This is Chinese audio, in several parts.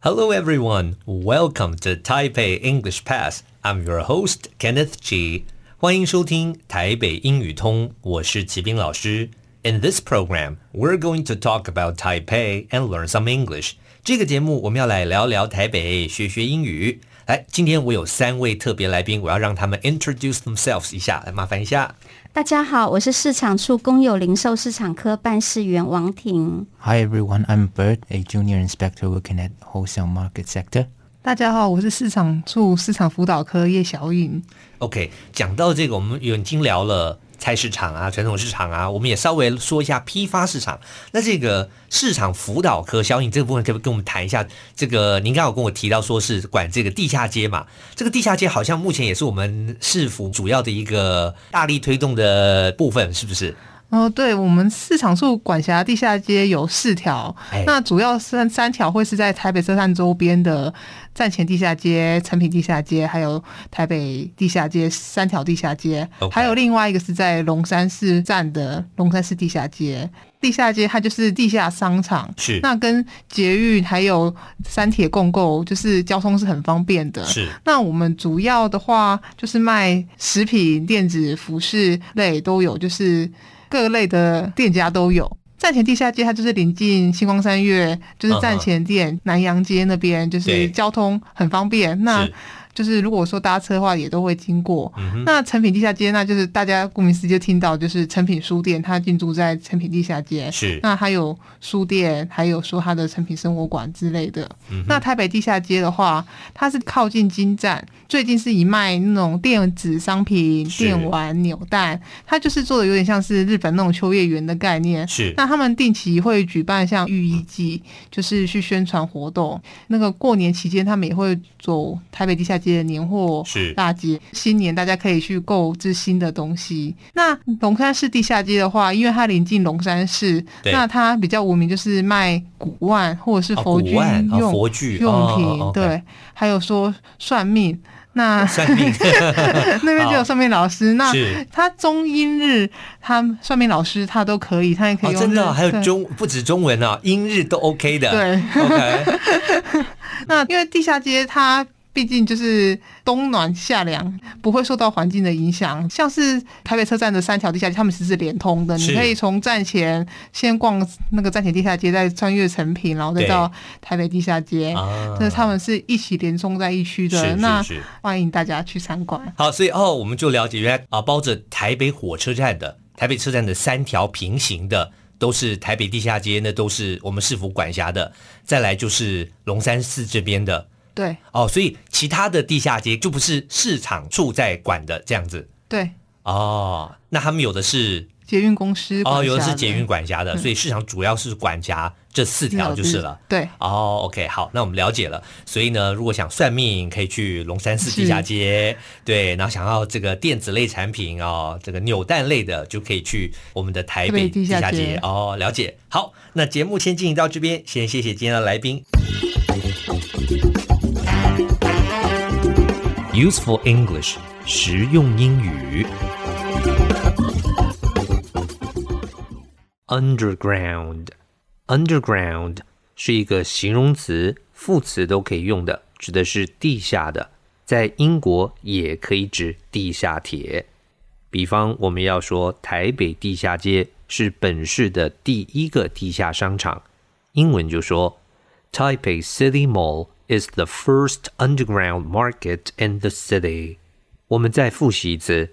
Hello, everyone. Welcome to Taipei English Pass. I'm your host, Kenneth Chi. 欢迎收听台北英语通，我是齐斌老师。In this program, we're going to talk about Taipei and learn some English. 这个节目我们要来聊聊台北，学学英语。 来，今天我有三位特别来宾，我要让他们 introduce themselves 一下，来麻烦一下。大家好，我是市场处公有零售市场科办事员王婷。Hi everyone, I'm Bert, a junior inspector working at wholesale market sector. 大家好，我是市场处市场辅导科叶小颖。OK，讲到这个，我们已经聊了。菜市场啊，传统市场啊，我们也稍微说一下批发市场。那这个市场辅导科，小颖这个部分可不可以跟我们谈一下？这个您刚好跟我提到说是管这个地下街嘛，这个地下街好像目前也是我们市府主要的一个大力推动的部分，是不是？哦，对，我们市场处管辖地下街有四条，哎、那主要三三条会是在台北车站周边的站前地下街、成品地下街，还有台北地下街三条地下街.还有另外一个是在龙山市站的龙山市地下街。地下街它就是地下商场，是那跟捷运还有三铁共构，就是交通是很方便的。是那我们主要的话就是卖食品、电子、服饰类都有，就是。各类的店家都有。站前地下街，它就是临近星光三月，就是站前店、uh huh. 南洋街那边，就是交通很方便。那就是如果说搭车的话，也都会经过。嗯、那成品地下街，那就是大家顾名思义就听到，就是成品书店，它进驻在成品地下街。是，那还有书店，还有说它的成品生活馆之类的。嗯、那台北地下街的话，它是靠近金站，最近是以卖那种电子商品、电玩、扭蛋，它就是做的有点像是日本那种秋叶原的概念。是，那他们定期会举办像浴衣季，就是去宣传活动。那个过年期间，他们也会走台北地下街。街年货是大街，新年大家可以去购置新的东西。那龙山市地下街的话，因为它临近龙山市，那它比较无名，就是卖古玩或者是佛具用、哦、佛具用品，哦、对，okay 还有说算命。那算命 那边就有算命老师，那他中英日，他算命老师他都可以，他也可以用、哦。真的、哦，还有中不止中文啊，英日都 OK 的。对，OK。那因为地下街它。毕竟就是冬暖夏凉，不会受到环境的影响。像是台北车站的三条地下街，他们其实是连通的。你可以从站前先逛那个站前地下街，再穿越成品，然后再到台北地下街。这对他们是一起连通在一区的。是是是，那欢迎大家去参观。好，所以哦，我们就了解原来啊，包着台北火车站的台北车站的三条平行的都是台北地下街，那都是我们市府管辖的。再来就是龙山寺这边的。对哦，所以其他的地下街就不是市场处在管的这样子。对哦，那他们有的是捷运公司哦，有的是捷运管辖的，嗯、所以市场主要是管辖这四条就是了。对哦，OK，好，那我们了解了。所以呢，如果想算命，可以去龙山寺地下街。是对，然后想要这个电子类产品哦，这个扭蛋类的，就可以去我们的台北地下街。下街哦，了解。好，那节目先进行到这边，先谢谢今天的来宾。Useful English，实用英语。Underground，underground 是一个形容词，副词都可以用的，指的是地下的。在英国也可以指地下铁。比方，我们要说台北地下街是本市的第一个地下商场，英文就说 Taipei City Mall。is the first underground market in the city。我们再复习一次，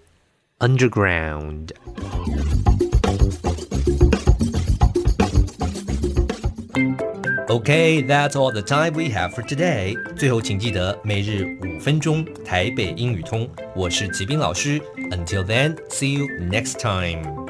underground。Okay, that's all the time we have for today。最后，请记得每日五分钟台北英语通。我是齐斌老师。Until then, see you next time.